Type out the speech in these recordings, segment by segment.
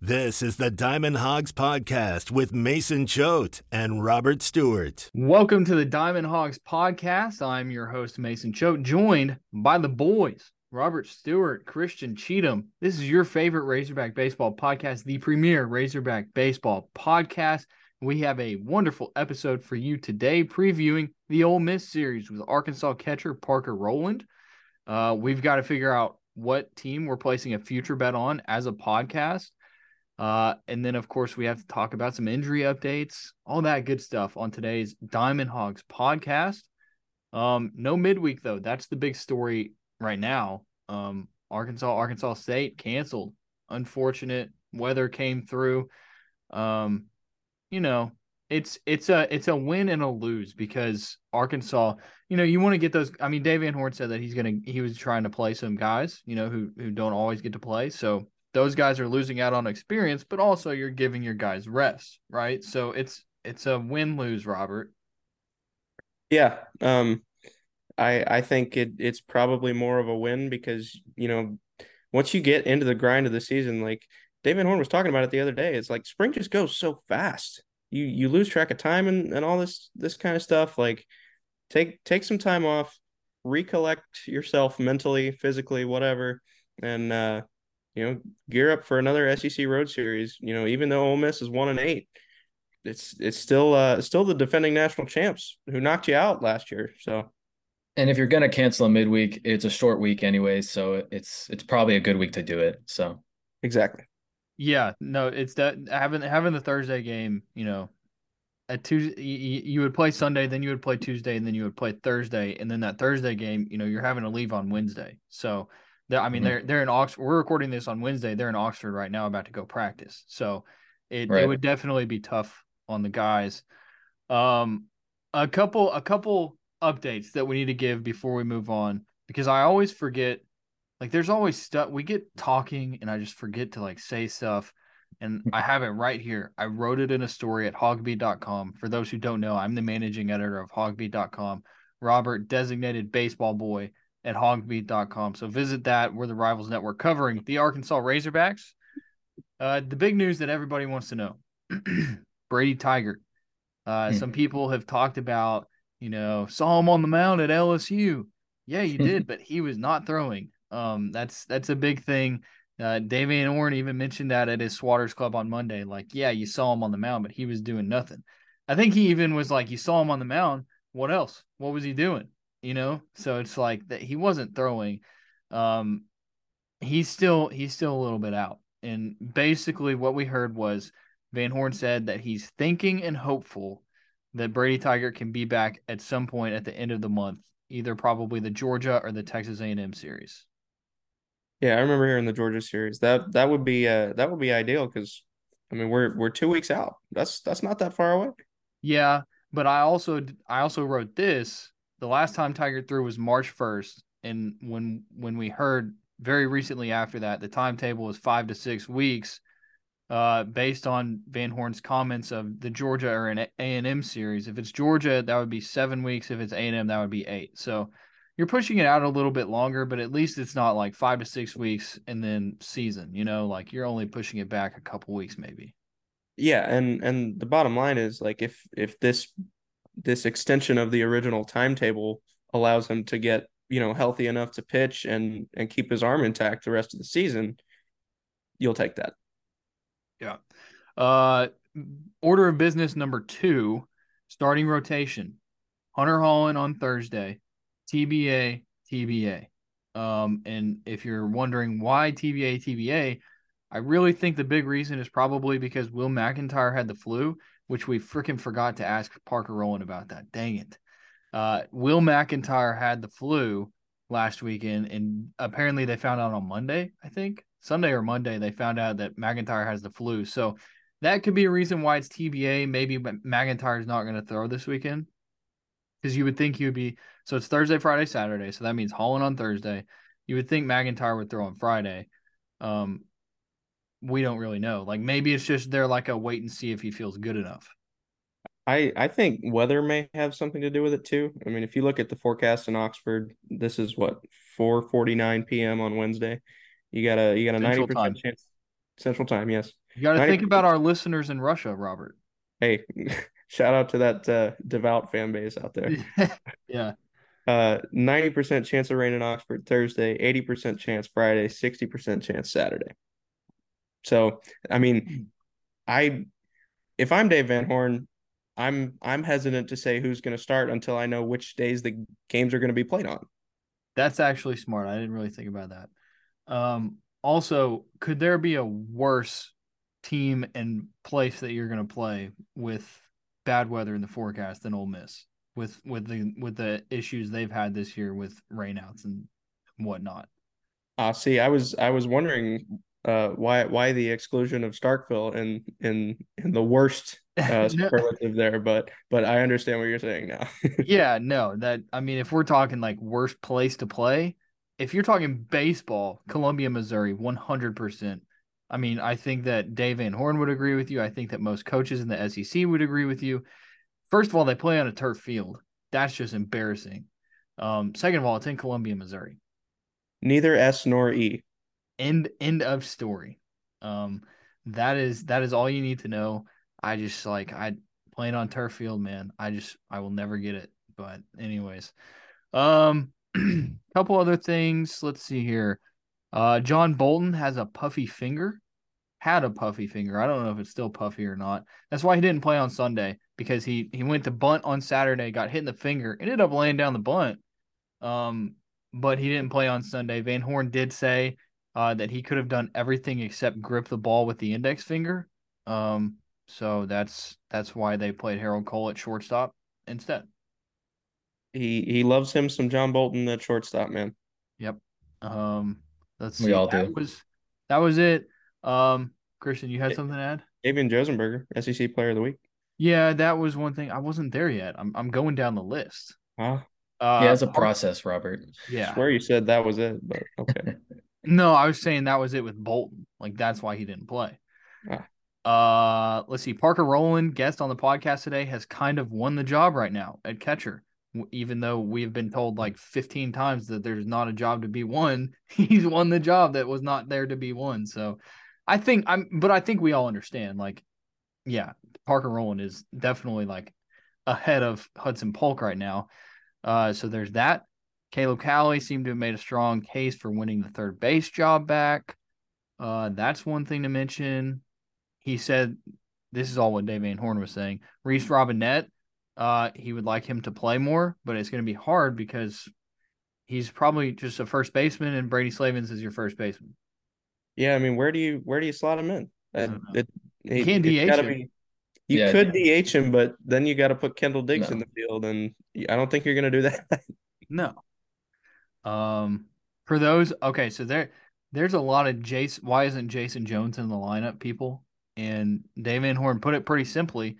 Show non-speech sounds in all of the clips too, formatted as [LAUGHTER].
This is the Diamond Hawgs Podcast with Mason Choate and Robert Stewart. Welcome to the Diamond Hawgs Podcast. I'm your host, Mason Choate, joined by the boys, Robert Stewart, Christian Cheatham. This is your favorite Razorback Baseball podcast, the premier Razorback Baseball podcast. We have a wonderful episode for you today, previewing the Ole Miss series with Arkansas catcher Parker Rowland. Uh, we've got to figure out what team we're placing a future bet on as a podcast. Uh, and then, of course, we have to talk about some injury updates, all that good stuff on today's Diamond Hawgs podcast. Um, no midweek, though. That's the big story right now. Um, Arkansas, Arkansas State canceled. Unfortunate weather came through. Um, you know, it's it's a it's a win and a lose because Arkansas, you know, you want to get those. I mean, Dave Van Horn said that he's gonna he was trying to play some guys, you know, who who don't always get to play. So those guys are losing out on experience, but also you're giving your guys rest, right? So it's it's a win lose, Robert. Yeah, um, I I think it it's probably more of a win because you know once you get into the grind of the season, like Dave Van Horn was talking about it the other day, it's like spring just goes so fast you you lose track of time and, and all this this kind of stuff like take take some time off recollect yourself mentally physically whatever and uh you know gear up for another sec road series you know even though Ole Miss is one and eight it's it's still uh still the defending national champs who knocked you out last year so. And if you're gonna cancel a midweek it's a short week anyway so it's it's probably a good week to do it so. Exactly. Yeah, no, it's that having having the Thursday game, you know, at Tuesday you, you would play Sunday, then you would play Tuesday, and then you would play Thursday, and then that Thursday game, you know, you're having to leave on Wednesday. So, I mean, mm-hmm. they're they're in Oxford. We're recording this on Wednesday. They're in Oxford right now, about to go practice. So, it right. it would definitely be tough on the guys. Um, a couple a couple updates that we need to give before we move on because I always forget like there's always stuff we get talking and I just forget to like say stuff. And I have it right here. I wrote it in a story at hawgbeat.com. For those who don't know, I'm the managing editor of hawgbeat.com. Robert, designated baseball boy at hawgbeat.com. So visit that. We're the Rivals Network covering the Arkansas Razorbacks. Uh, the big news that everybody wants to know [CLEARS THROAT] Brady Tiger. Uh, hmm. Some people have talked about, you know, saw him on the mound at LSU. Yeah, you did, [LAUGHS] but he was not throwing. Um, that's that's a big thing. Uh, Dave Van Horn even mentioned that at his Swatters Club on Monday. Like, yeah, you saw him on the mound, but he was doing nothing. I think he even was like, you saw him on the mound. What else? What was he doing? You know, so it's like that he wasn't throwing. Um, he's still he's still a little bit out. And basically, what we heard was Van Horn said that he's thinking and hopeful that Brady Tiger can be back at some point at the end of the month, either probably the Georgia or the Texas A&M series. Yeah, I remember hearing the Georgia series. That that would be uh that would be ideal because I mean we're we're two weeks out. That's that's not that far away. Yeah, but I also I also wrote this. The last time Tiger threw was March first, and when when we heard very recently after that, the timetable was five to six weeks, uh, based on Van Horn's comments of the Georgia or an A and M series. If it's Georgia, that would be seven weeks. If it's A and M, that would be eight. So you're pushing it out a little bit longer, but at least it's not like five to six weeks and then season. You know, like you're only pushing it back a couple weeks, maybe. Yeah, and and the bottom line is like if if this this extension of the original timetable allows him to get you know healthy enough to pitch and and keep his arm intact the rest of the season, you'll take that. Yeah. Uh, order of business number two: starting rotation. Hunter Hollan on Thursday. TBA, TBA. Um, and if you're wondering why TBA, TBA, I really think the big reason is probably because Will McIntyre had the flu, which we freaking forgot to ask Parker Rowland about that. Dang it. Uh, Will McIntyre had the flu last weekend, and apparently they found out on Monday, I think. Sunday or Monday, they found out that McIntyre has the flu. So that could be a reason why it's TBA. Maybe McIntyre is not going to throw this weekend because you would think he would be so it's Thursday, Friday, Saturday. So that means Hollan on Thursday. You would think McIntyre would throw on Friday. Um, we don't really know. Like maybe it's just they're like a wait and see if he feels good enough. I I think weather may have something to do with it too. I mean, if you look at the forecast in Oxford, this is what 4:49 p.m. on Wednesday. You got a you got a ninety percent chance. Central Time. Yes. You got to 90 think about our listeners in Russia, Robert. Hey, [LAUGHS] shout out to that uh, devout fan base out there. [LAUGHS] yeah. Uh, 90% chance of rain in Oxford Thursday, 80% chance Friday, 60% chance Saturday. So, I mean, I if I'm Dave Van Horn, I'm I'm hesitant to say who's going to start until I know which days the games are going to be played on. That's actually smart. I didn't really think about that. Um, also, could there be a worse team and place that you're going to play with bad weather in the forecast than Ole Miss with with the with the issues they've had this year with rainouts and whatnot? Uh see, I was I was wondering uh why why the exclusion of Starkville in in in the worst uh [LAUGHS] superlative there, but but I understand what you're saying now. [LAUGHS] yeah, no, that I mean, if we're talking like worst place to play, if you're talking baseball, Columbia, Missouri, 100%. I mean, I think that Dave Van Horn would agree with you. I think that most coaches in the SEC would agree with you. First of all, they play on a turf field. That's just embarrassing. Um, second of all, it's in Columbia, Missouri. Neither S nor E. End end of story. Um, that is that is all you need to know. I just like I playing on turf field, man. I just I will never get it. But anyways, um, [CLEARS THROAT] couple other things. Let's see here. Uh, John Bolton has a puffy finger. Had a puffy finger. I don't know if it's still puffy or not. That's why he didn't play on Sunday because he he went to bunt on Saturday, got hit in the finger, ended up laying down the bunt. Um, but he didn't play on Sunday. Van Horn did say uh, that he could have done everything except grip the ball with the index finger. Um, so that's that's why they played Harold Coll at shortstop instead. He he loves him some John Bolton at shortstop, man. Yep. Um, let's We see. all that do. Was that was it? Um, Christian, you had something to add? Tavian Josenberger, SEC Player of the Week. Yeah, that was one thing. I wasn't there yet. I'm I'm going down the list. Wow, Uh, yeah, it's a process, Robert. Yeah. I swear you said that was it, but okay. [LAUGHS] No, I was saying that was it with Bolton. Like that's why he didn't play. Yeah. Uh, let's see. Parker Rowland, guest on the podcast today, has kind of won the job right now at catcher. Even though we have been told like 15 times that there's not a job to be won, [LAUGHS] he's won the job that was not there to be won. So, I think I'm, but I think we all understand. Like, yeah, Parker Rowland is definitely like ahead of Hudson Polk right now. Uh, so there's that. Caleb Cali seemed to have made a strong case for winning the third base job back. Uh, that's one thing to mention. He said, this is all what Dave Van Horn was saying. Reese Robinette, uh, he would like him to play more, but it's going to be hard because he's probably just a first baseman, and Brady Slavens is your first baseman. Yeah, I mean, where do you where do you slot him in? Uh, don't it, it, can't DH him. be- you Yeah. could DH him, but then you got to put Kendall Diggs No. in the field, and I don't think you're gonna do that. No. Um, for those, okay, so there, there's a lot of Jason. Why isn't Jason Jones in the lineup, people? And Dave Van Horn put it pretty simply: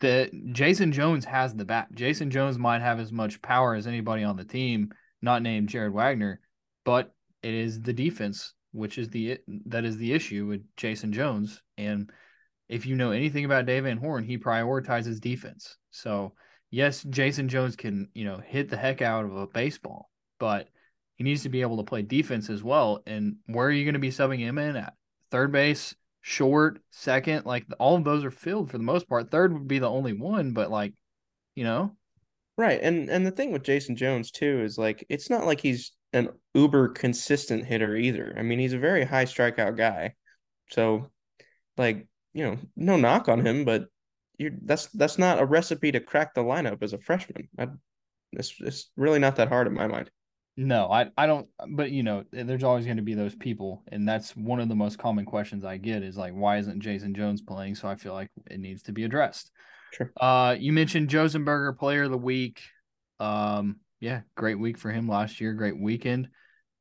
that Jason Jones has the bat. Jason Jones might have as much power as anybody on the team, not named Jared Wegner, but it is the defense, which is the that is the issue with Jason Jones. And if you know anything about Dave Van Horn, he prioritizes defense. So yes, Jason Jones can, you know, hit the heck out of a baseball, but he needs to be able to play defense as well. And where are you going to be subbing him in at? Third base, short, second, like all of those are filled for the most part. Third would be the only one, but like, you know, Right. And and the thing with Jason Jones too is like it's not like he's an uber consistent hitter either. I mean, he's a very high strikeout guy. So like, you know, no knock on him, but you that's that's not a recipe to crack the lineup as a freshman. I, it's it's really not that hard in my mind. No, I, I don't, but you know, there's always going to be those people. And that's one of the most common questions I get is like, why isn't Jason Jones playing? So I feel like it needs to be addressed. Sure. Uh, you mentioned Josenberger player of the week. Um, yeah, great week for him last year. Great weekend.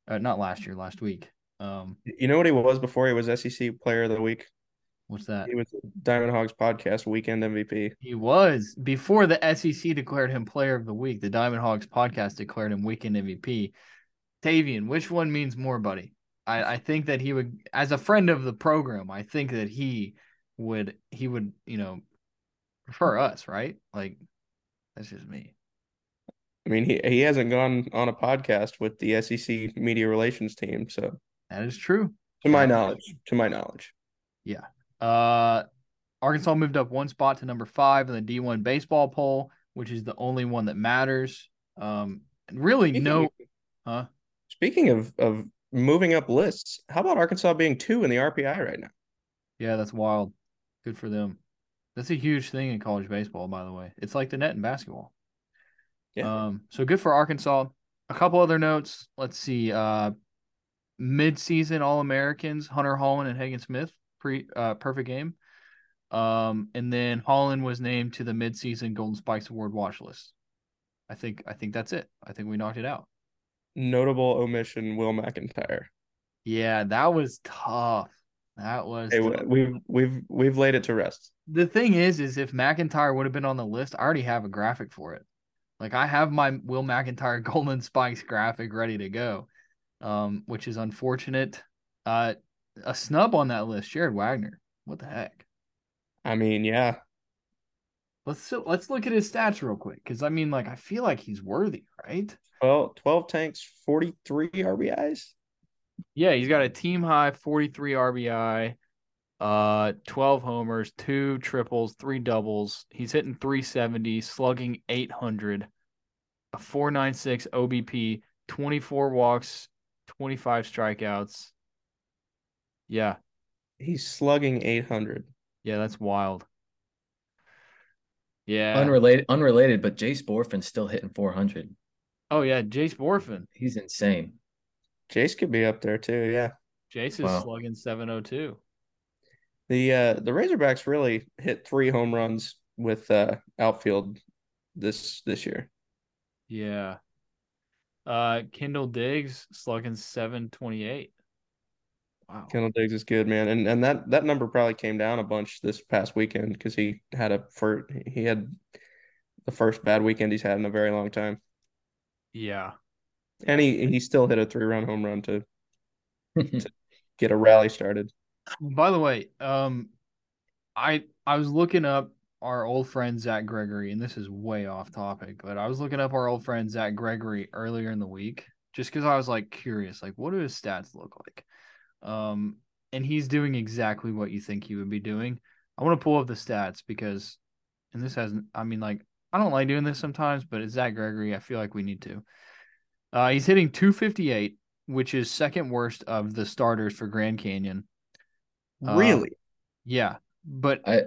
Uh, not last year, last week. Um, You know what he was before he was SEC Player of the Week? What's that? He was Diamond Hawgs podcast weekend MVP. He was before the SEC declared him player of the week. The Diamond Hawgs podcast declared him weekend MVP. Tavian, which one means more, buddy? I, I think that he would, as a friend of the program, I think that he would, he would, you know, prefer us, right? Like, that's just me. I mean, he he hasn't gone on a podcast with the SEC media relations team, so That is true. To my knowledge, to my knowledge. Uh, Arkansas moved up one spot to number five in the D1 baseball poll, which is the only one that matters. Um, really Speaking no, of- huh? Speaking of of moving up lists, how about Arkansas being two in the RPI right now? Yeah, that's wild. Good for them. That's a huge thing in college baseball, by the way. It's like the net in basketball. Yeah. Um, so good for Arkansas. A couple other notes. Let's see. Uh, mid-season All-Americans, Hunter Hollan and Hagen Smith, pre uh, perfect game. Um, and then Hollan was named to the mid-season Golden Spikes Award watch list. I think I think that's it. I think we knocked it out. Notable omission: Will McIntyre. Yeah, that was tough. That was Hey, tough. we've we've we've laid it to rest. the thing is, is if McIntyre would have been on the list, I already have a graphic for it. Like I have my Will McIntyre [LAUGHS] Golden Spikes graphic ready to go, um, which is unfortunate. Uh, a snub on that list, Jared Wegner. What the heck? I mean, yeah, Let's let's look at his stats real quick, because I mean, like I feel like he's worthy, right? 12, 12 tanks, forty three RBIs. Yeah, he's got a team high 43 RBI, uh, 12 homers, two triples, three doubles. He's hitting 370, slugging 800, a 496 OBP, 24 walks, 25 strikeouts. Yeah, He's slugging eight hundred. yeah, that's wild. Yeah. Unrelated, unrelated, but Jace Bohrofen's still hitting 400. oh yeah, Jace Bohrofen. He's insane. Jace could be up there too. Yeah, Jace is Wow. slugging 702. the uh the Razorbacks really hit three home runs with uh outfield this this year. Yeah. Uh, Kendall Diggs slugging 728. Wow. Kendall Diggs is good, man, and and that that number probably came down a bunch this past weekend because he had a for he had the first bad weekend he's had in a very long time, Yeah. and he he still hit a three run home run [LAUGHS] to get a rally started. By the way, um, I I was looking up our old friend Zach Gregory, and this is way off topic, but I was looking up our old friend Zach Gregory earlier in the week just because I was like curious, like what do his stats look like? Um, and he's doing exactly what you think he would be doing. I want to pull up the stats because, and this hasn't, I mean, like I don't like doing this sometimes, but it's Zach Gregory. I feel like we need to. Uh, he's hitting 258, which is second worst of the starters for Grand Canyon. Um, Really, Yeah, but I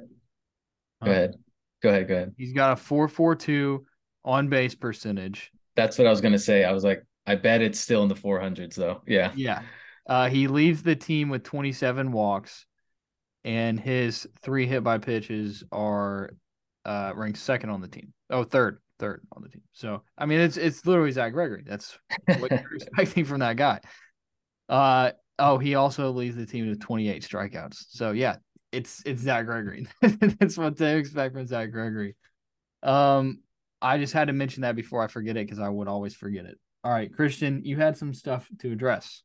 go ahead. Go ahead. Go ahead. he's got a 442 on base percentage. That's what I was gonna say. I was like, I bet it's still in the 400s though. Yeah. Yeah. Uh, he leads the team with 27 walks, and his three hit by pitches are uh, ranked second on the team. Oh, third, third on the team. So I mean, it's it's literally Zach Gregory. That's what you're [LAUGHS] expecting from that guy. Uh oh, he also leads the team with 28 strikeouts. So yeah, it's it's Zach Gregory. [LAUGHS] That's what they expect from Zach Gregory. Um, I just had to mention that before I forget it because I would always forget it. All right, Christian, you had some stuff to address.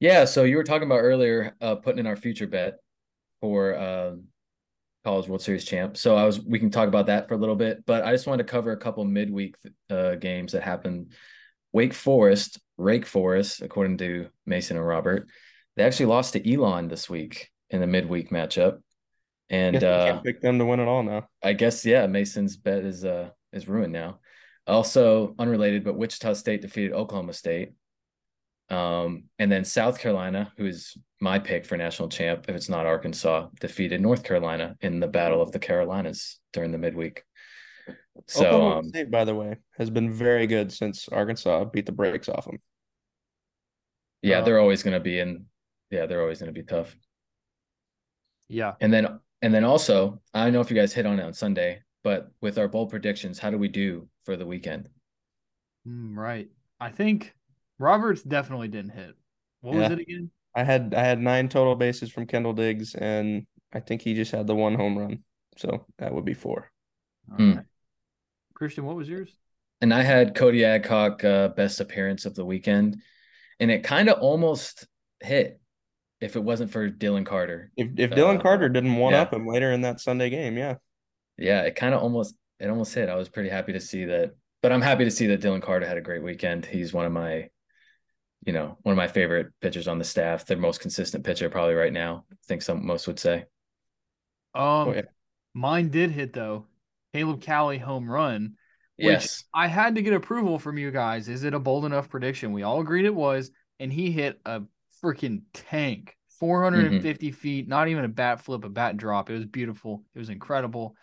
Yeah, so you were talking about earlier uh putting in our future bet for um College World Series champ. So I was we can talk about that for a little bit, but I just wanted to cover a couple midweek uh games that happened. Wake Forest, Rake Forest, according to Mason and Robert, they actually lost to Elon this week in the midweek matchup. And uh can't pick them to win it all now. I guess yeah, Mason's bet is uh is ruined now. Also unrelated, but Wichita State defeated Oklahoma State. Um, and then South Carolina, who's my pick for national champ, if it's not Arkansas, defeated North Carolina in the Battle of the Carolinas during the midweek. So Oklahoma um, State, by the way, has been very good since Arkansas beat the brakes off them. yeah, Uh, they're always going to be in. Yeah, they're always going to be tough. Yeah. And then and then also, I don't know if you guys hit on it on Sunday, but with our bold predictions, how do we do for the weekend? Mm, right. I think Roberts definitely didn't hit. What was it again? I had I had nine total bases from Kendall Diggs, and I think he just had the one home run, so that would be four. All Hmm. right. Christian, what was yours? And I had Cody Adcock uh, best appearance of the weekend, and it kind of almost hit if it wasn't for Dylan Carter. If if Dylan Uh, Carter didn't one yeah. up him later in that Sunday game, yeah, Yeah, it kind of almost it almost hit. I was pretty happy to see that, but I'm happy to see that Dylan Carter had a great weekend. He's one of my, you know, one of my favorite pitchers on the staff, the most consistent pitcher probably right now. I think some most would say. Um, Oh, yeah. mine did hit though. Caleb Cali home run. Which Yes. I had to get approval from you guys. Is it a bold enough prediction? We all agreed it was, and he hit a freaking tank, 450 feet, not even a bat flip, a bat drop. It was beautiful. It was incredible.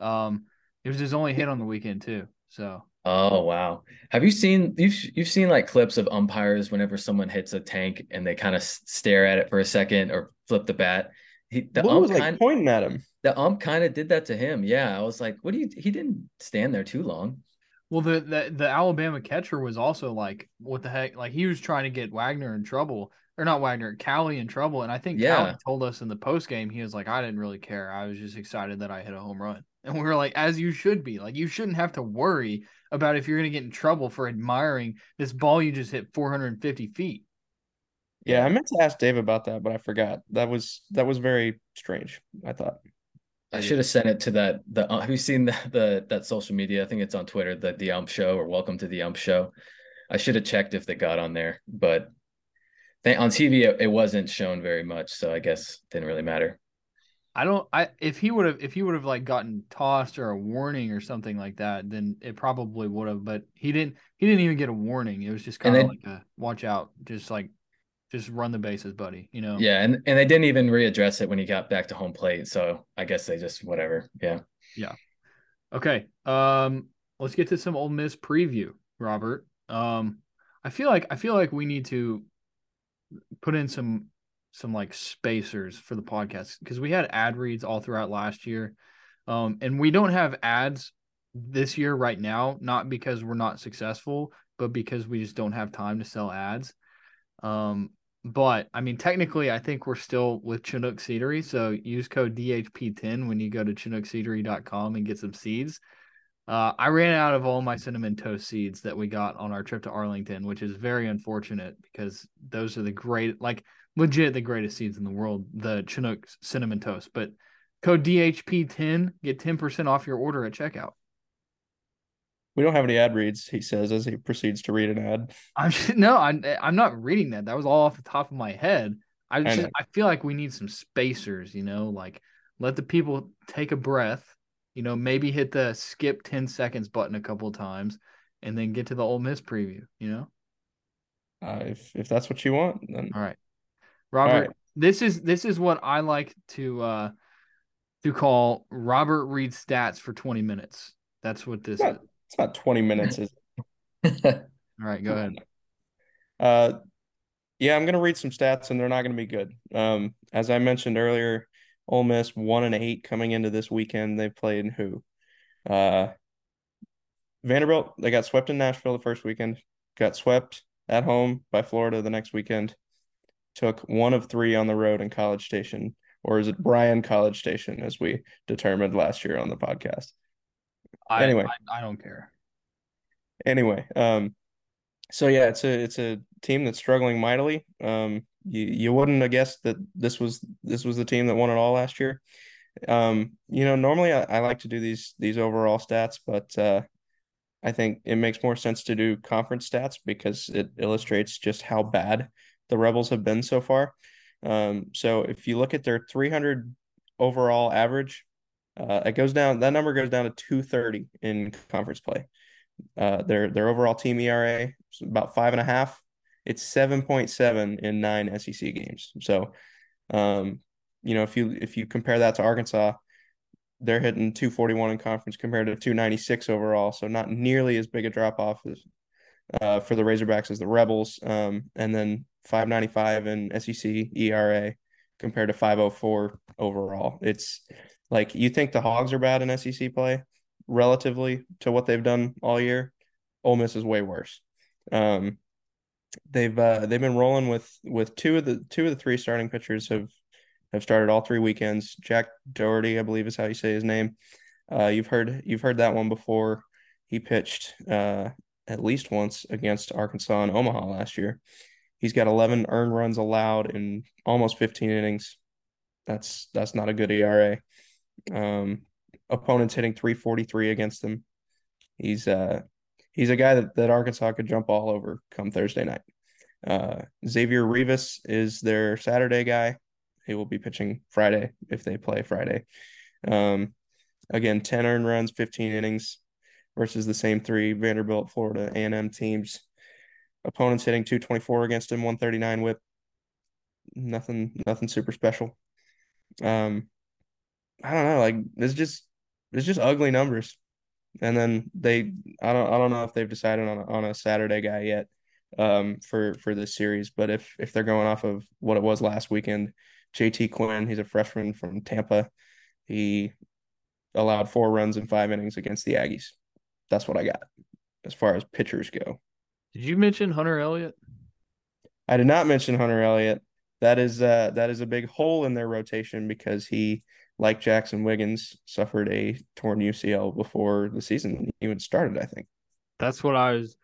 Um, it was his only hit on the weekend too. So Oh wow. Have you seen you've you've seen like clips of umpires whenever someone hits a tank and they kind of stare at it for a second or flip the bat? He the Bull ump was like kind pointing at him. the ump kind of did that to him. Yeah, I was like, what do you he didn't stand there too long. Well, the, the the Alabama catcher was also like, what the heck? Like he was trying to get Wegner in trouble, or not Wegner, Cali in trouble. And I think Yeah. Cali told us in the post game, he was like, I didn't really care. I was just excited that I hit a home run. And we were like, as you should be. Like you shouldn't have to worry about if you're going to get in trouble for admiring this ball you just hit 450 feet. Yeah, I meant to ask Dave about that, but I forgot. That was that was very strange. I thought. I should have sent it to that the uh, have you seen the, the that social media? I think it's on Twitter, the the ump show or welcome to the ump show. I should have checked if they got on there, but they, on TV it, it wasn't shown very much, so I guess it didn't really matter. I don't. I if he would have if he would have like gotten tossed or a warning or something like that, then it probably would have. But he didn't. He didn't even get a warning. It was just kind of like a watch out, just like just run the bases, buddy. You know. Yeah, and and they didn't even readdress it when he got back to home plate, so I guess they just whatever. Yeah. Yeah. Okay. Um. Let's get to some Ole Miss preview, Robert. Um. I feel like I feel like we need to put in some some like spacers for the podcast because we had ad reads all throughout last year, um, and we don't have ads this year right now. Not because we're not successful, but because we just don't have time to sell ads. Um, but I mean, technically, I think we're still with Chinook Seedery. So use code DHP10 when you go to ChinookSeedery.com and get some seeds. Uh, I ran out of all my cinnamon toast seeds that we got on our trip to Arlington, which is very unfortunate because those are the great, like legit the greatest seeds in the world, the Chinook cinnamon toast. But code DHP10, get 10% off your order at checkout. We don't have any ad reads, he says as he proceeds to read an ad. I'm [LAUGHS] no, I'm I'm not reading that. That was all off the top of my head. I just know. I, feel like we need some spacers, you know, like let the people take a breath, you know, maybe hit the skip 10 seconds button a couple of times and then get to the Ole Miss preview, you know? Uh, if if that's what you want, then All right. Robert, right. this is this is what I like to uh to call Robert read stats for 20 minutes. That's what this Yeah. is. it's not 20 minutes. Is it? [LAUGHS] All right, go ahead. Uh, yeah, I'm gonna read some stats, and they're not gonna be good. Um, as I mentioned earlier, Ole Miss one and eight coming into this weekend. They played in who? Uh, Vanderbilt. They got swept in Nashville the first weekend. Got swept at home by Florida the next weekend. Took one of three on the road in College Station, or is it Bryan College Station, as we determined last year on the podcast. I, Anyway. I, I don't care. anyway um so yeah it's a it's a team that's struggling mightily um you you wouldn't have guessed that this was this was the team that won it all last year. Um you know normally I, I like to do these these overall stats but uh I think it makes more sense to do conference stats because it illustrates just how bad the Rebels have been so far. Um so if you look at their 300 overall average uh it goes down that number goes down to 230 in conference play. Uh, their their overall team ERA is about five and a half. It's seven point seven in nine SEC games. So, um, you know, if you if you compare that to Arkansas, they're hitting two forty one in conference compared to two ninety six overall. So not nearly as big a drop off as uh, for the Razorbacks as the Rebels. Um, and then five ninety five in SEC ERA compared to five oh four overall. It's like you think the Hogs are bad in SEC play relatively to what they've done all year. Ole Miss is way worse. Um, they've uh, they've been rolling with with two of the two of the three starting pitchers have have started all three weekends. Jack Dougherty, I believe, is how you say his name. Uh, you've heard you've heard that one before. He pitched uh, at least once against Arkansas and Omaha last year. He's got 11 earned runs allowed in almost 15 innings. That's that's not a good ERA. Um, opponents hitting 343 against him. He's uh he's a guy that, that Arkansas could jump all over come Thursday night. Uh, Xavier Rivas is their Saturday guy. He will be pitching Friday if they play Friday. Um, again, 10 earned runs, 15 innings versus the same three Vanderbilt, Florida A&M teams. Opponents hitting 224 against him, 139 whip. Nothing, nothing super special. Um, I don't know. Like it's just, it's just ugly numbers. And then they, I don't, I don't know if they've decided on a, on a Saturday guy yet, um, for for this series. But if if they're going off of what it was last weekend, JT Quinn, he's a freshman from Tampa. He allowed four runs in five innings against the Aggies. That's what I got as far as pitchers go. Did you mention Hunter Elliott? I did not mention Hunter Elliott. That is uh that is a big hole in their rotation because he, like Jaxon Wiggins, suffered a torn UCL before the season even started. I think. That's what I was.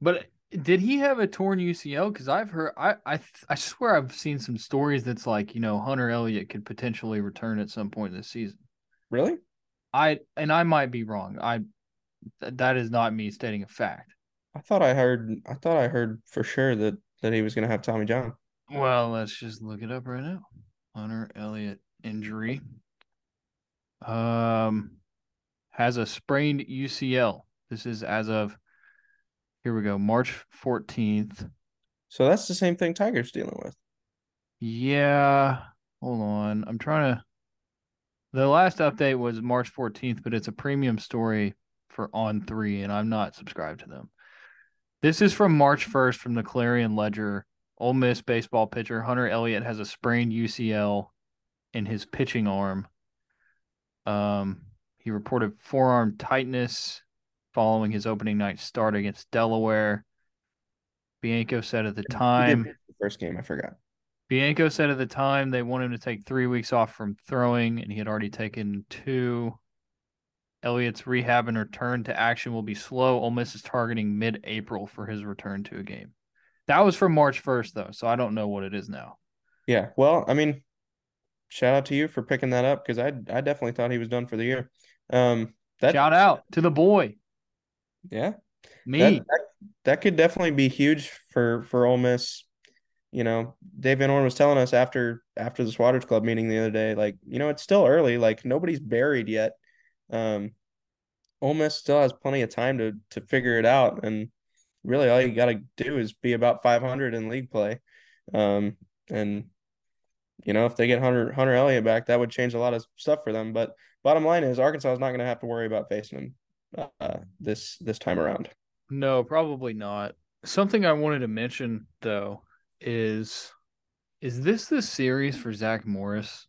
But did he have a torn UCL? Because I've heard, I, I, I swear I've seen some stories that's like, you know, Hunter Elliott could potentially return at some point in this season. Really? I and I might be wrong. I that is not me stating a fact. I thought I heard. I thought I heard for sure that that he was going to have Tommy John. Well, let's just look it up right now. Hunter Elliott injury. Um, has a sprained UCL. This is as of here we go, March 14th. So that's the same thing Tiger's dealing with. Yeah. Hold on. I'm trying to. The last update was March 14th, but it's a premium story for On Three, and I'm not subscribed to them. This is from March 1st from the Clarion Ledger. Ole Miss baseball pitcher Hunter Elliott has a sprained UCL in his pitching arm. Um, he reported forearm tightness following his opening night start against Delaware. Bianco said at the time, the first game, I forgot. Bianco said at the time they wanted him to take three weeks off from throwing, and he had already taken two. Elliott's rehab and return to action will be slow. Ole Miss is targeting mid-April for his return to a game. That was from March 1st, though, so I don't know what it is now. Yeah, well, I mean, shout out to you for picking that up because I I definitely thought he was done for the year. Um, that shout out to the boy. Yeah, me. That, that, that, could definitely be huge for for Ole Miss. You know, Dave Van Horn was telling us after after the Swatters Club meeting the other day, like you know, it's still early, like nobody's buried yet. Um, Ole Miss still has plenty of time to to figure it out, and really all you got to do is be about 500 in league play. Um, and you know, if they get Hunter Hunter Elliott back, that would change a lot of stuff for them. But bottom line is, Arkansas is not going to have to worry about facing him uh, this this time around. No, probably not. Something I wanted to mention though is is this the series for Zach Morris?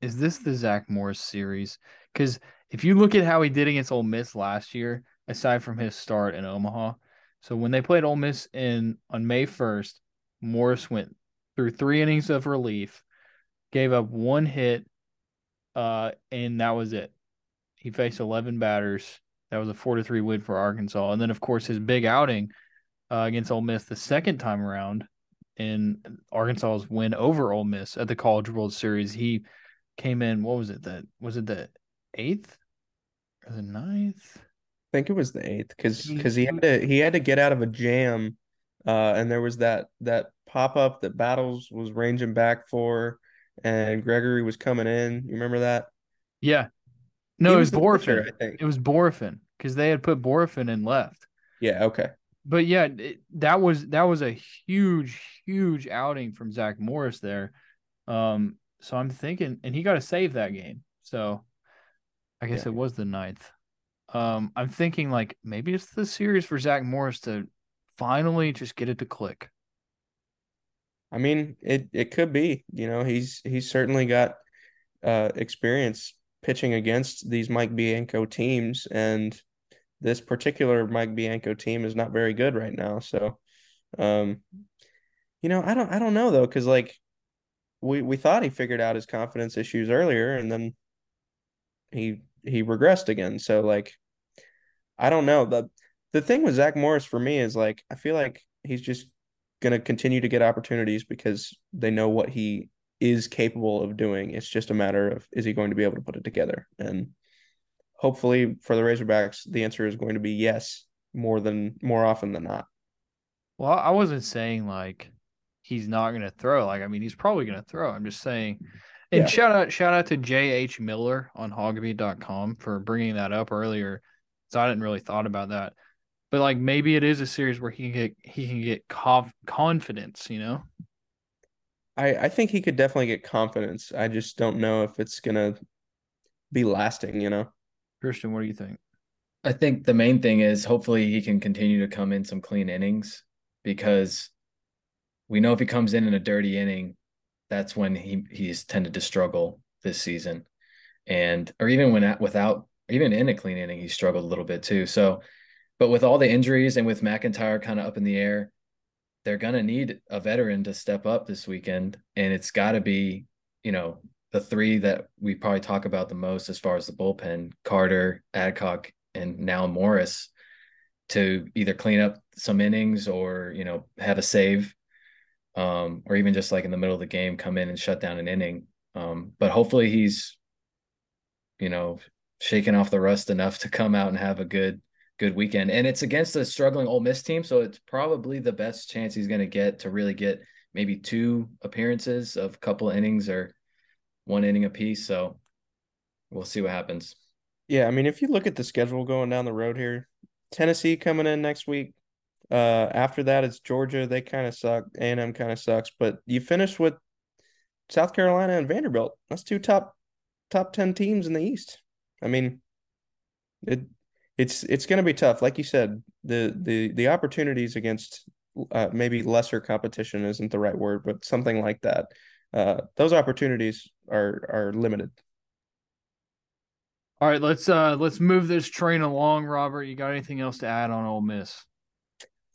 Is this the Zach Morris series? Because if you look at how he did against Ole Miss last year, aside from his start in Omaha, so when they played Ole Miss in on May first, Morris went through three innings of relief, gave up one hit, uh, and that was it. He faced 11 batters. That was a four to three win for Arkansas. And then, of course, his big outing uh, against Ole Miss the second time around in Arkansas's win over Ole Miss at the College World Series. He came in. What was it? That was it the eighth or the ninth? I think it was the eighth because because he had to he had to get out of a jam, uh, and there was that that pop up that Battles was ranging back for, and Gregory was coming in. You remember that? Yeah, no, it was, was Bohrofen. Pitcher, I think. It was Bohrofen because they had put Bohrofen in left. Yeah. Okay. But yeah, it, that was that was a huge, huge outing from Zach Morris there. Um, so I'm thinking, and he got to save that game. So I guess yeah. it was the ninth. Um, I'm thinking like maybe it's the series for Zach Morris to finally just get it to click. I mean, it it could be. You know, he's he's certainly got uh experience pitching against these Mike Bianco teams, and this particular Mike Bianco team is not very good right now. So, um, you know, I don't, I don't know though, because like we we thought he figured out his confidence issues earlier, and then he he regressed again. So like, I don't know. the The thing with Zach Morris for me is like I feel like he's just gonna continue to get opportunities because they know what he is capable of doing. It's just a matter of is he going to be able to put it together? And hopefully for the Razorbacks, the answer is going to be yes, more than more often than not. Well, I wasn't saying like he's not going to throw. Like, I mean, he's probably going to throw. I'm just saying. And Yeah. shout out, shout out to J.H. Miller on hawgbeat.com for bringing that up earlier. So I didn't really thought about that. But like maybe it is a series where he can get he can get conf- confidence, you know? I I think he could definitely get confidence. I just don't know if it's gonna be lasting. You know. Christian, what do you think? I think the main thing is hopefully he can continue to come in some clean innings because we know if he comes in in a dirty inning, that's when he he's tended to struggle this season, and or even when at, without even in a clean inning he struggled a little bit too. So, but with all the injuries and with McIntyre kind of up in the air, they're gonna need a veteran to step up this weekend, and it's got to be you know the three that we probably talk about the most as far as the bullpen: Carter, Adcock, and now Morris to either clean up some innings or you know have a save um, or even just like in the middle of the game come in and shut down an inning. Um, but hopefully he's you know shaking off the rust enough to come out and have a good good weekend and it's against a struggling Ole Miss team so it's probably the best chance he's going to get to really get maybe two appearances of couple innings or one inning apiece so we'll see what happens Yeah, I mean, if you look at the schedule going down the road here, Tennessee coming in next week. Uh, after that, it's Georgia. They kind of suck. A and M kind of sucks. But you finish with South Carolina and Vanderbilt. That's two top top ten teams in the East. I mean, it it's it's going to be tough. Like you said, the the the opportunities against uh, maybe lesser competition isn't the right word, but something like that. Uh, those opportunities are are limited. All right, let's uh let's move this train along, Robert. You got anything else to add on Ole Miss?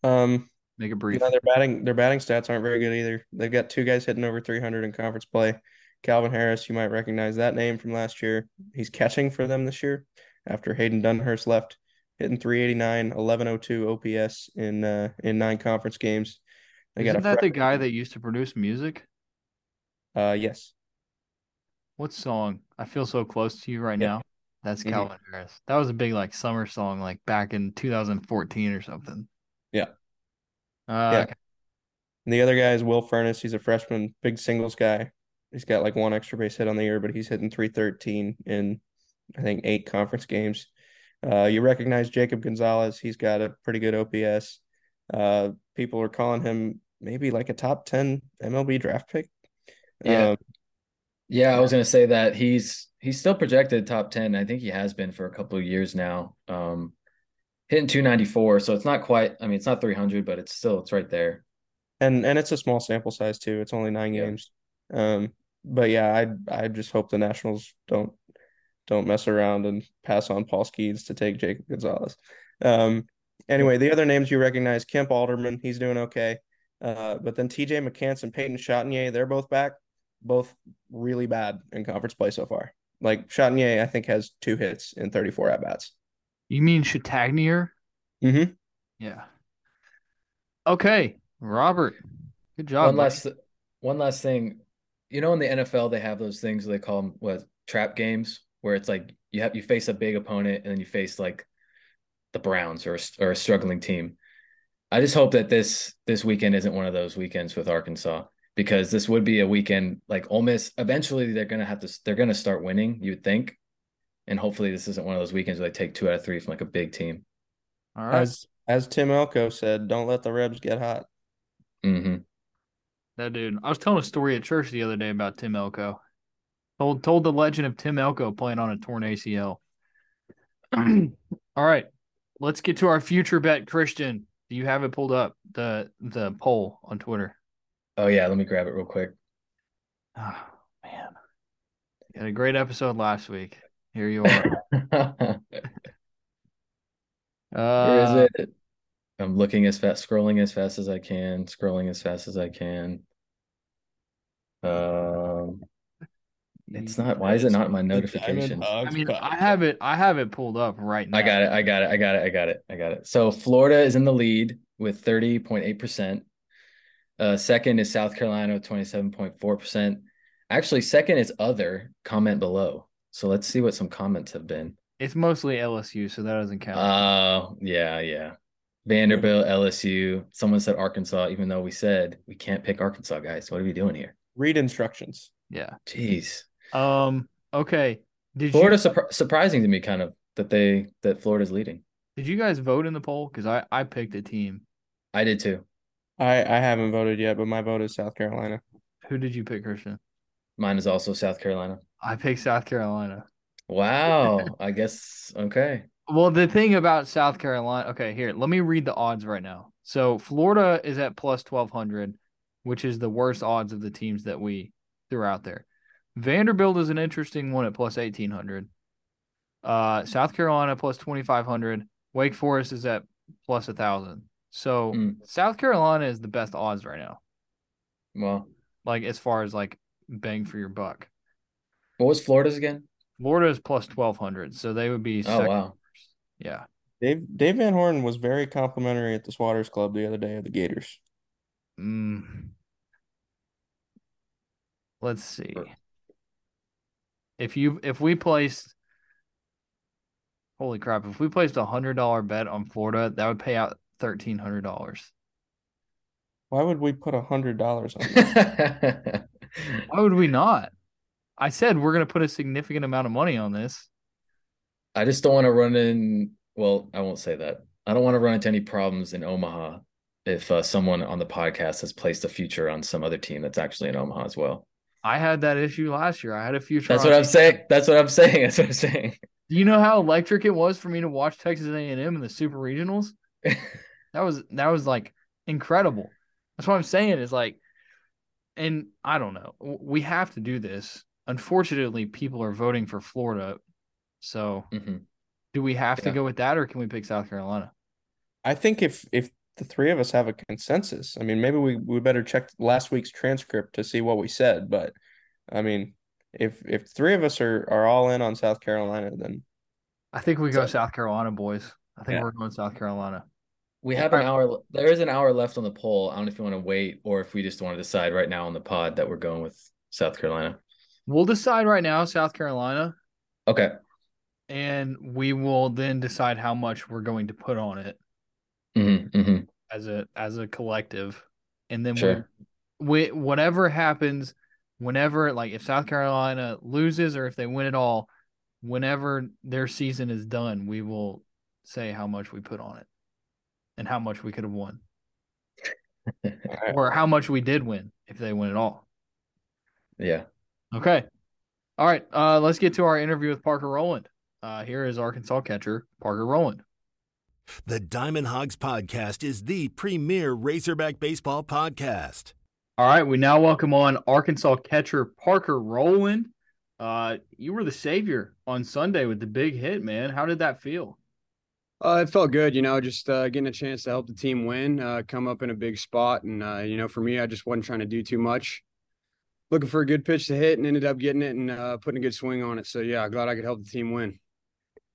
Um, Make it You brief. know, their batting their batting stats aren't very good either. They've got two guys hitting over 300 in conference play. Calvin Harris, you might recognize that name from last year. He's catching for them this year after Hayden Dunhurst left, hitting 389, 1102 OPS in uh in nine conference games. They Isn't that the guy that used to produce music? Uh yes. What song? I feel so close to you right Yeah. now. That's Mhm. Calvin Harris. That was a big like summer song, like back in 2014 or something. Yeah. Uh, Yeah. okay. And the other guy is Will Furniss. He's a freshman, big singles guy. He's got like one extra base hit on the year, but he's hitting 313 in I think eight conference games. Uh, you recognize Jacob Gonzalez. He's got a pretty good OPS. Uh, people are calling him maybe like a top 10 MLB draft pick. Yeah. Um, Yeah, I was gonna say that he's he's still projected top ten. I think he has been for a couple of years now. Um, hitting two ninety four, so it's not quite. I mean, it's not three hundred, but it's still it's right there. and and it's a small sample size too. It's only nine Yeah. games. Um, but yeah, I I just hope the Nationals don't don't mess around and pass on Paul Skenes to take Jacob Gonzalez. Um, anyway, the other names you recognize: Kemp Alderman, he's doing okay. Uh, but then T.J. McCants and Peyton Chatagnier, they're both back, both really bad in conference play so far. Like Chatagnier, I think has two hits in 34 at bats. You mean Chatagnier? Mm-hmm. Yeah. Okay, Robert. Good job. one last one last thing. You know, in the NFL, they have those things they call them what trap games, where it's like you have you face a big opponent and then you face like the Browns or a- or a struggling team. I just hope that this this weekend isn't one of those weekends with Arkansas because this would be a weekend like Ole Miss. Eventually, they're gonna have to they're gonna start winning. You would think, and hopefully, this isn't one of those weekends where they take two out of three from like a big team. All right. As as Tim Elko said, don't let the Rebs get hot. hmm That dude. I was telling a story at church the other day about Tim Elko. Told told the legend of Tim Elko playing on a torn ACL. [CLEARS THROAT] All right. Let's get to our future bet, Christian. Do you have it pulled up? The the poll on Twitter. Oh yeah, let me grab it real quick. Oh man. You had a great episode last week. Here you are. [LAUGHS] Where Uh, is it? I'm looking as fast, scrolling as fast as I can, scrolling as fast as I can. Um, it's not. Why is it not in my notification? I mean, I have it. I have it pulled up right now. I got it. I got it. I got it. I got it. I got it. So Florida is in the lead with 30.8%. Uh, second is South Carolina with 27.4%. Actually, second is other. Comment below. So let's see what some comments have been. It's mostly LSU, so that doesn't count. Oh, yeah, yeah. Vanderbilt, LSU. Someone said Arkansas, even though we said we can't pick Arkansas, guys. What are we doing here? Read instructions. Yeah. Jeez. Um. Okay. Did Florida you surpri- surprising to me, kind of that they that Florida's leading. did you guys vote in the poll? Because I I picked a team. I did too. I I haven't voted yet, but my vote is South Carolina. Who did you pick, Christian? Mine is also South Carolina. I picked South Carolina. Wow. [LAUGHS] I guess okay. Well, the thing about South Carolina, okay, here, let me read the odds right now. So Florida is at plus 1200, which is the worst odds of the teams that we threw out there. Vanderbilt is an interesting one at plus 1800. Uh, South Carolina plus 2500. Wake Forest is at plus 1000. So Mm. South Carolina is the best odds right now, Well, like as far as like bang for your buck. what was Florida's again? Florida is plus 1200. So they would be Oh second. wow. Yeah. Dave Dave Van Horn was very complimentary at the Swatters Club the other day of the Gators. Mm. Let's see. Sure. If you if we placed holy crap, if we placed a hundred dollar bet on Florida, that would pay out thirteen hundred dollars. Why would we put a hundred dollars on that? [LAUGHS] Why would we not? I said we're gonna put a significant amount of money on this. I just don't want to run in. Well, I won't say that. I don't want to run into any problems in Omaha if uh, someone on the podcast has placed a future on some other team that's actually in Omaha as well. I had that issue last year. I had a future. That's what I'm saying. That's what I'm saying. [LAUGHS] That's what I'm saying. Do you know how electric it was for me to watch Texas A&M in the Super Regionals? [LAUGHS] That was that was like incredible. That's what I'm saying is like, and I don't know. We have to do this. Unfortunately, people are voting for Florida. So, Mhm. do we have to go with that, or can we pick South Carolina? I think if if the three of us have a consensus, I mean, maybe we we better check last week's transcript to see what we said. But I mean, if if three of us are are all in on South Carolina, then I think we go So- South Carolina, boys. I think Yeah. we're going South Carolina. We have an hour. There is an hour left on the poll. I don't know if you want to wait or if we just want to decide right now on the pod that we're going with South Carolina. We'll decide right now, South Carolina, Okay. and we will then decide how much we're going to put on it. Hmm hmm as a as a collective. And then Sure. we, we whatever happens whenever like if south carolina loses or if they win it all whenever their season is done we will say how much we put on it and how much we could have won. [LAUGHS] Or how much we did win if they win it all. Yeah. okay. All right. Uh let's get to our interview with parker rowland. Uh here is arkansas catcher parker rowland The Diamond Hawgs Podcast is the premier Razorback baseball podcast. All right, we now welcome on Arkansas catcher Parker Rowland. Uh, you were the savior on Sunday with the big hit, man. How did that feel? Uh, it felt good, you know, just uh, getting a chance to help the team win, uh, come up in a big spot. And, uh, you know, for me, I just wasn't trying to do too much. Looking for a good pitch to hit and ended up getting it and uh, putting a good swing on it. So, yeah, glad I could help the team win.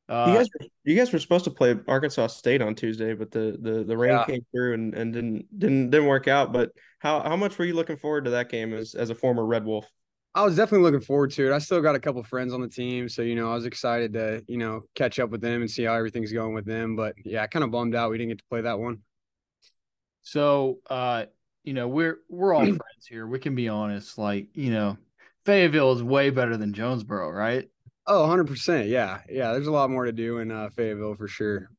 Uh, you guys were, you guys were supposed to play Arkansas State on Tuesday, but the the, the rain Yeah. came through and, and didn't didn't didn't work out. But how how much were you looking forward to that game as as a former Red Wolf? I was definitely looking forward to it. I still got a couple friends on the team. So, you know, I was excited to, you know, catch up with them and see how everything's going with them. But, yeah, I kind of bummed out we didn't get to play that one. so, uh, you know, we're we're all friends here. We can be honest. Like, you know, Fayetteville is way better than Jonesboro, right? Oh, 100%. Yeah. Yeah. There's a lot more to do in uh, Fayetteville for sure.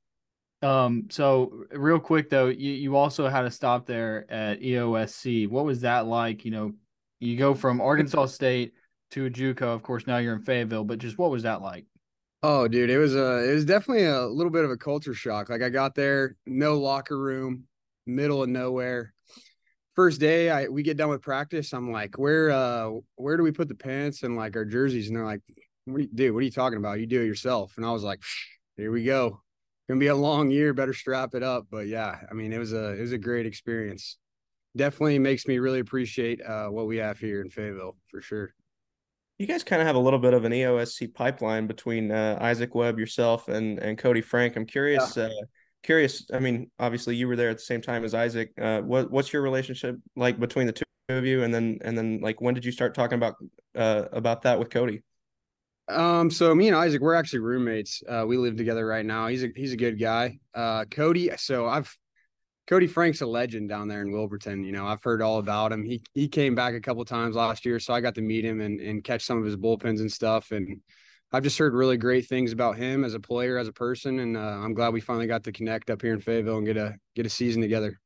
Um, so real quick though, you, you also had a stop there at EOSC. What was that like? You know, you go from Arkansas State to a JUCO. Of course, now you're in Fayetteville, but just what was that like? Oh, dude, it was a it was definitely a little bit of a culture shock. Like I got there, no locker room, middle of nowhere. First day, I we get done with practice. I'm like, where uh where do we put the pants and like our jerseys? And they're like, what do you do? What are you talking about? You do it yourself. And I was like, here we go. Gonna be a long year. Better strap it up. But yeah, I mean, it was a it was a great experience. Definitely makes me really appreciate uh what we have here in Fayetteville for sure. You guys kind of have a little bit of an EOSC pipeline between uh, Isaac Webb, yourself, and and Cody Frank. I'm curious. Uh, curious. I mean, obviously you were there at the same time as Isaac. Uh, what what's your relationship like between the two of you? And then and then like when did you start talking about uh, about that with Cody? Um, so me and Isaac, we're actually roommates. Uh, we live together right now. He's a he's a good guy. Uh, Cody, so I've Cody Frank's a legend down there in Wilburton. You know, I've heard all about him. He he came back a couple times last year, so I got to meet him and and catch some of his bullpens and stuff. And I've just heard really great things about him as a player, as a person, and uh, I'm glad we finally got to connect up here in Fayetteville and get a get a season together.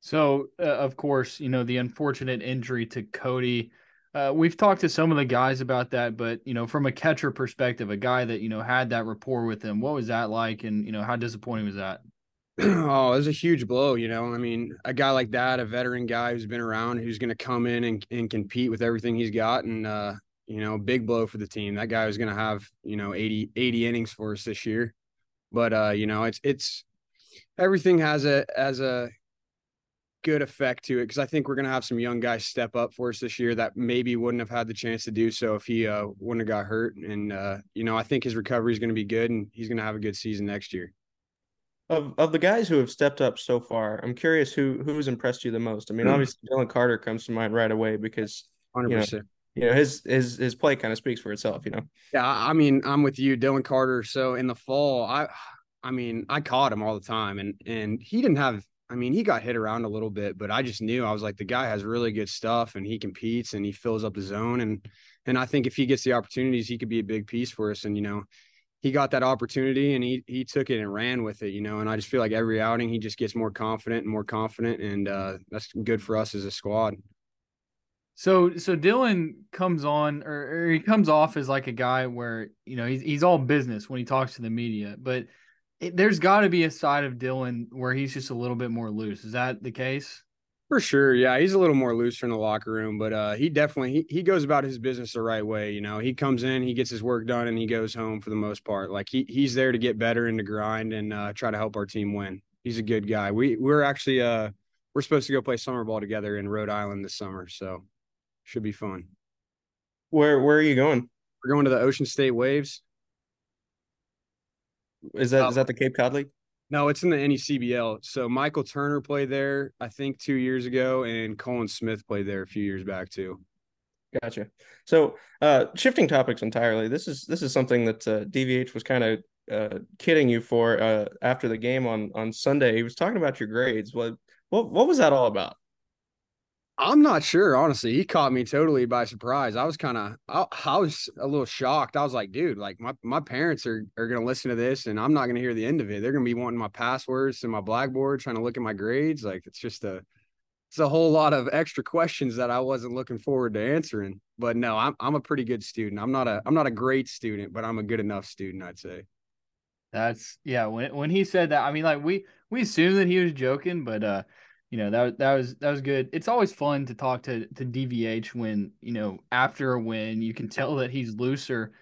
So, uh, of course, you know the unfortunate injury to Cody. Uh, we've talked to some of the guys about that, but you know, from a catcher perspective, a guy that you know had that rapport with him, what was that like, and you know, how disappointing was that? [CLEARS THROAT] oh, it was a huge blow. You know, I mean, a guy like that, a veteran guy who's been around, who's going to come in and, and compete with everything he's got, and uh, you know, big blow for the team. That guy was going to have you know 80, 80 innings for us this year, but uh, you know, it's it's everything has a as a good effect to it because I think we're going to have some young guys step up for us this year that maybe wouldn't have had the chance to do so if he uh, wouldn't have got hurt. And uh, you know, I think his recovery is going to be good, and he's going to have a good season next year. Of of the guys who have stepped up so far, I'm curious who who's impressed you the most. I mean, mm-hmm. obviously Dylan Carter comes to mind right away because 100%. You know, you know his his his play kind of speaks for itself. You know. Yeah, I mean, I'm with you, Dylan Carter. So in the fall, I I mean, I caught him all the time, and and he didn't have I mean, he got hit around a little bit, but I just knew I was like, the guy has really good stuff and he competes and he fills up the zone. And, and I think if he gets the opportunities, he could be a big piece for us. And, you know, he got that opportunity and he, he took it and ran with it, you know, and I just feel like every outing he just gets more confident and more confident. And uh, that's good for us as a squad. So, so Dylan comes on or, or he comes off as like a guy where, you know, he's, he's all business when he talks to the media, but it, there's got to be a side of Dylan where he's just a little bit more loose. Is that the case? For sure, yeah, he's a little more loose in the locker room, but uh, he definitely he, he goes about his business the right way. You know, he comes in, he gets his work done, and he goes home for the most part. Like he he's there to get better and to grind and uh, try to help our team win. He's a good guy. We we're actually uh we're supposed to go play summer ball together in Rhode Island this summer, so should be fun. Where where are you going? We're going to the Ocean State Waves. Is that um, is that the Cape Cod League? No, it's in the NECBL. So Michael Turner played there, I think, two years ago, and Colin Smith played there a few years back too. Gotcha. So, uh, shifting topics entirely. This is this is something that uh, DVH was kind of uh, kidding you for uh, after the game on on Sunday. He was talking about your grades. What what what was that all about? I'm not sure, honestly. He caught me totally by surprise. I was kind of, I, I, was a little shocked. I was like, dude, like my, my parents are, are going to listen to this and I'm not going to hear the end of it. They're going to be wanting my passwords and my blackboard, trying to look at my grades. Like it's just a, it's a whole lot of extra questions that I wasn't looking forward to answering. But no, I'm, I'm a pretty good student. I'm not a, I'm not a great student, but I'm a good enough student, I'd say. That's yeah. When, when he said that, I mean, like we, we assumed that he was joking, but, uh, you know that that was that was good. It's always fun to talk to to DVH when you know after a win you can tell that he's looser,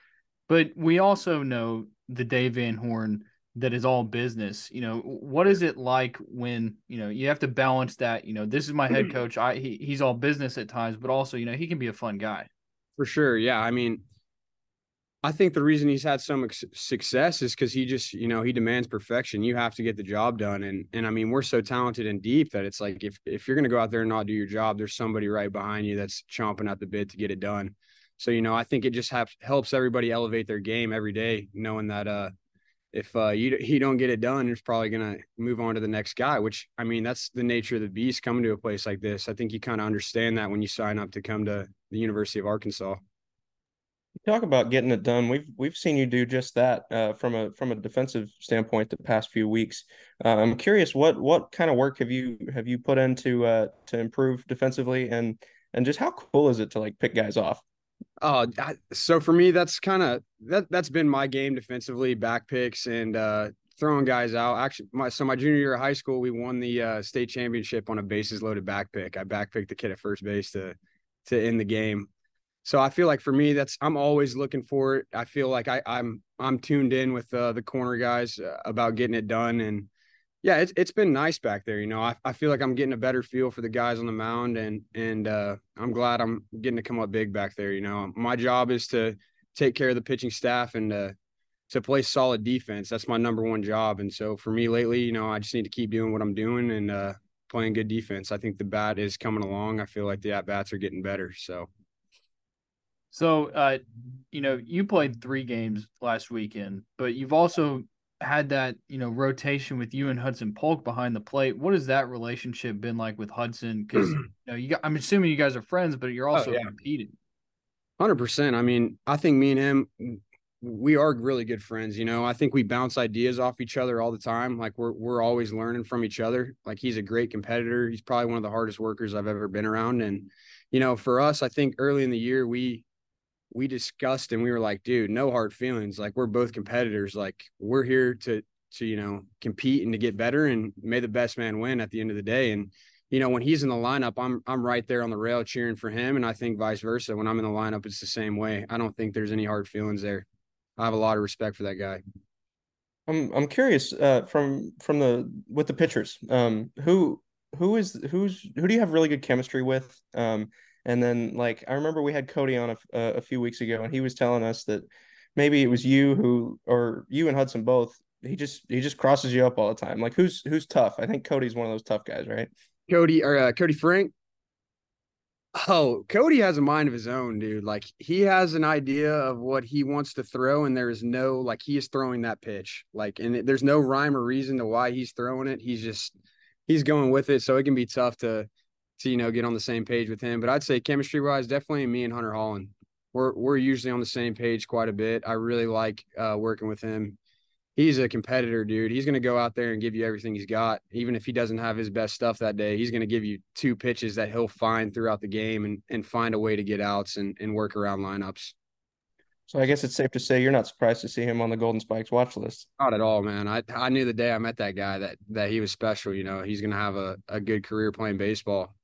but we also know the Dave Van Horn that is all business. You know what is it like when you know you have to balance that? You know this is my head [CLEARS THROAT] coach. I he, he's all business at times, but also you know he can be a fun guy. For sure, yeah. I mean, I think the reason he's had so much success is because he just, you know, he demands perfection. You have to get the job done, and and I mean, we're so talented and deep that it's like if if you're going to go out there and not do your job, there's somebody right behind you that's chomping at the bit to get it done. So you know, I think it just have, helps everybody elevate their game every day, knowing that uh, if uh, you he don't get it done, he's probably going to move on to the next guy. Which I mean, that's the nature of the beast coming to a place like this. I think you kind of understand that when you sign up to come to the University of Arkansas talk about getting it done. We've we've seen you do just that uh, from a from a defensive standpoint the past few weeks. Uh, I'm curious what what kind of work have you have you put into uh, to improve defensively and and just how cool is it to like pick guys off? Oh, so for me, that's kind of that that's been my game defensively, back picks and uh, throwing guys out. Actually, my so my junior year of high school, we won the uh, state championship on a bases loaded back pick. I back picked the kid at first base to to end the game so I feel like for me, that's I'm always looking for it. I feel like I, I'm I'm tuned in with uh, the corner guys uh, about getting it done, and yeah, it's it's been nice back there. You know, I, I feel like I'm getting a better feel for the guys on the mound, and and uh, I'm glad I'm getting to come up big back there. You know, my job is to take care of the pitching staff and uh, to play solid defense. That's my number one job. And so for me lately, you know, I just need to keep doing what I'm doing and uh, playing good defense. I think the bat is coming along. I feel like the at bats are getting better. So. So, uh, you know, you played three games last weekend, but you've also had that you know rotation with you and Hudson Polk behind the plate. What has that relationship been like with Hudson? Because [CLEARS THROAT] you know, you got, I'm assuming you guys are friends, but you're also oh, yeah. competing. Hundred percent. I mean, I think me and him, we are really good friends. You know, I think we bounce ideas off each other all the time. Like we're we're always learning from each other. Like he's a great competitor. He's probably one of the hardest workers I've ever been around. And you know, for us, I think early in the year we we discussed and we were like, dude, no hard feelings. Like we're both competitors. Like we're here to to you know compete and to get better and may the best man win at the end of the day. And you know when he's in the lineup, I'm I'm right there on the rail cheering for him, and I think vice versa. When I'm in the lineup, it's the same way. I don't think there's any hard feelings there. I have a lot of respect for that guy. I'm I'm curious uh, from from the with the pitchers. Um, who who is who's who do you have really good chemistry with? Um, and then like I remember we had Cody on a, a few weeks ago, and he was telling us that maybe it was you who or you and Hudson both. He just he just crosses you up all the time. Like who's who's tough? I think Cody's one of those tough guys, right? Cody or uh, Cody Frank. Oh, Cody has a mind of his own, dude. Like he has an idea of what he wants to throw, and there is no like he is throwing that pitch. Like, and there's no rhyme or reason to why he's throwing it. He's just he's going with it. So it can be tough to to you know get on the same page with him. But I'd say chemistry wise, definitely me and Hunter Hollan. We're we're usually on the same page quite a bit. I really like uh, working with him. He's a competitor, dude. He's going to go out there and give you everything he's got. Even if he doesn't have his best stuff that day, he's going to give you two pitches that he'll find throughout the game and, and find a way to get outs and, and work around lineups. So I guess it's safe to say you're not surprised to see him on the Golden Spikes watch list. Not at all, man. I I knew the day I met that guy that that he was special. You know, he's gonna have a, a good career playing baseball.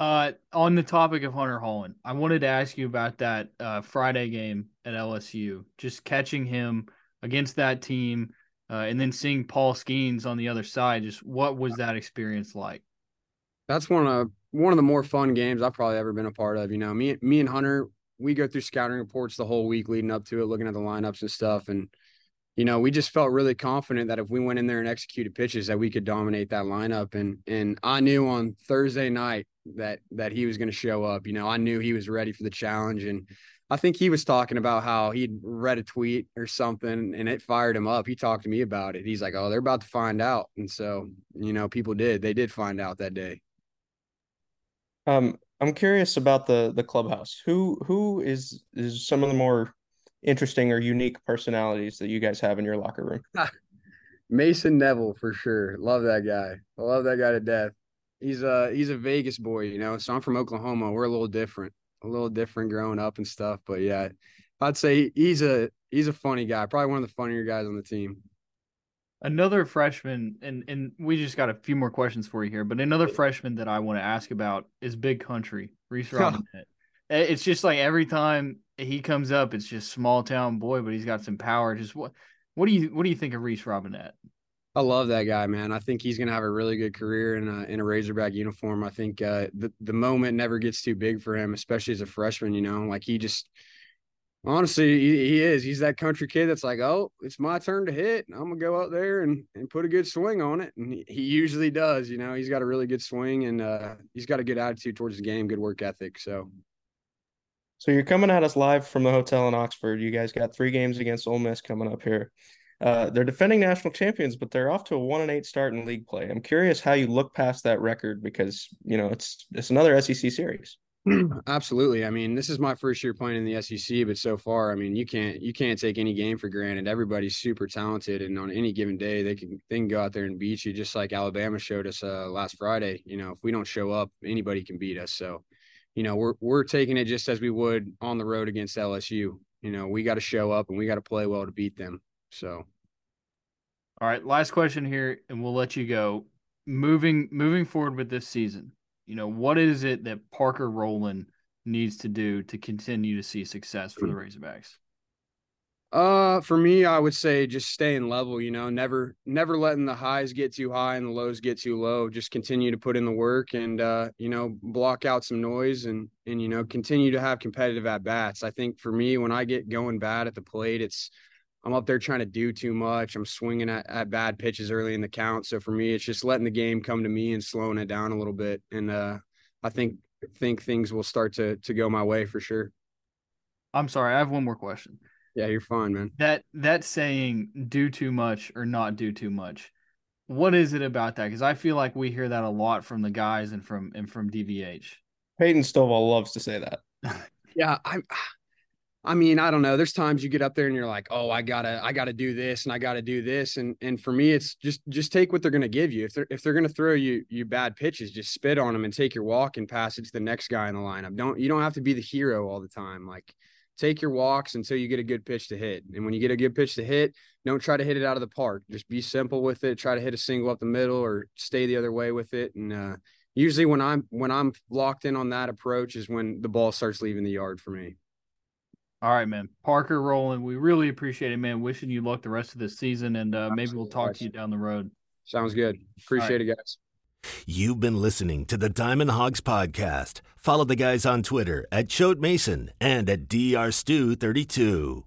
Uh, on the topic of Hunter Hollan, I wanted to ask you about that uh, Friday game at LSU. Just catching him against that team, uh, and then seeing Paul Skenes on the other side. Just what was that experience like? That's one of one of the more fun games I've probably ever been a part of. You know, me me and Hunter, we go through scouting reports the whole week leading up to it, looking at the lineups and stuff, and you know, we just felt really confident that if we went in there and executed pitches, that we could dominate that lineup. And and I knew on Thursday night that that he was going to show up. You know, I knew he was ready for the challenge, and I think he was talking about how he'd read a tweet or something, and it fired him up. He talked to me about it. He's like, "Oh, they're about to find out," and so you know, people did. They did find out that day. Um, I'm curious about the the clubhouse. Who who is is some of the more interesting or unique personalities that you guys have in your locker room? [LAUGHS] Mason Neville for sure. Love that guy. I love that guy to death he's a he's a Vegas boy, you know. So I'm from Oklahoma. We're a little different, a little different growing up and stuff. But yeah, I'd say he's a he's a funny guy. Probably one of the funnier guys on the team. Another freshman, and and we just got a few more questions for you here. But another freshman that I want to ask about is Big Country Reese [LAUGHS] Robinett. it's just like every time he comes up, it's just small town boy, but he's got some power. Just what what do you what do you think of Reese Robinett? I love that guy, man. I think he's going to have a really good career in a in a Razorback uniform. I think uh, the the moment never gets too big for him, especially as a freshman. You know, like he just honestly he, he is. He's that country kid that's like, oh, it's my turn to hit. I'm gonna go out there and and put a good swing on it, and he, he usually does. You know, he's got a really good swing and uh, he's got a good attitude towards the game, good work ethic. So. So you're coming at us live from the hotel in Oxford. You guys got three games against Ole Miss coming up here. Uh, they're defending national champions, but they're off to a one and eight start in league play. I'm curious how you look past that record because you know it's it's another SEC series. [CLEARS THROAT] Absolutely. I mean, this is my first year playing in the SEC, but so far, I mean, you can't you can't take any game for granted. Everybody's super talented, and on any given day, they can they can go out there and beat you, just like Alabama showed us uh, last Friday. You know, if we don't show up, anybody can beat us. So, you know, we're we're taking it just as we would on the road against LSU. You know, we got to show up and we got to play well to beat them. So, all right, last question here, and we'll let you go. Moving moving forward with this season, you know, what is it that Parker Rowland needs to do to continue to see success for the Razorbacks? Uh, for me, I would say just staying level. You know, never never letting the highs get too high and the lows get too low. Just continue to put in the work and uh, you know, block out some noise and and you know, continue to have competitive at bats. I think for me, when I get going bad at the plate, it's I'm up there trying to do too much. I'm swinging at, at bad pitches early in the count. So for me, it's just letting the game come to me and slowing it down a little bit. And uh, I think think things will start to to go my way for sure. I'm sorry, I have one more question. Yeah, you're fine, man. That that saying "do too much" or "not do too much." What is it about that? Because I feel like we hear that a lot from the guys and from and from DVH. Peyton Stovall loves to say that. [LAUGHS] Yeah, I I mean, I don't know. There's times you get up there and you're like, "Oh, I got to I got to do this and I got to do this." And and for me it's just just take what they're to give you. If they're if they're to throw you you bad pitches, just spit on them and take your walk and pass it to the next guy in the lineup. Don't you don't have to be the hero all the time. Like take your walks until you get a good pitch to hit. And when you get a good pitch to hit, don't try to hit it out of the park. Just be simple with it. Try to hit a single up the middle or stay the other way with it and uh usually when I'm when I'm locked in on that approach is when the ball starts leaving the yard for me. All right, man. Parker Rowland, we really appreciate it, man. Wishing you luck the rest of the season, and uh, maybe we'll talk to you down the road. Sounds good. Appreciate right. it, guys. You've been listening to the Diamond Hawgs podcast. Follow the guys on Twitter at Choate Mason and at drstew32.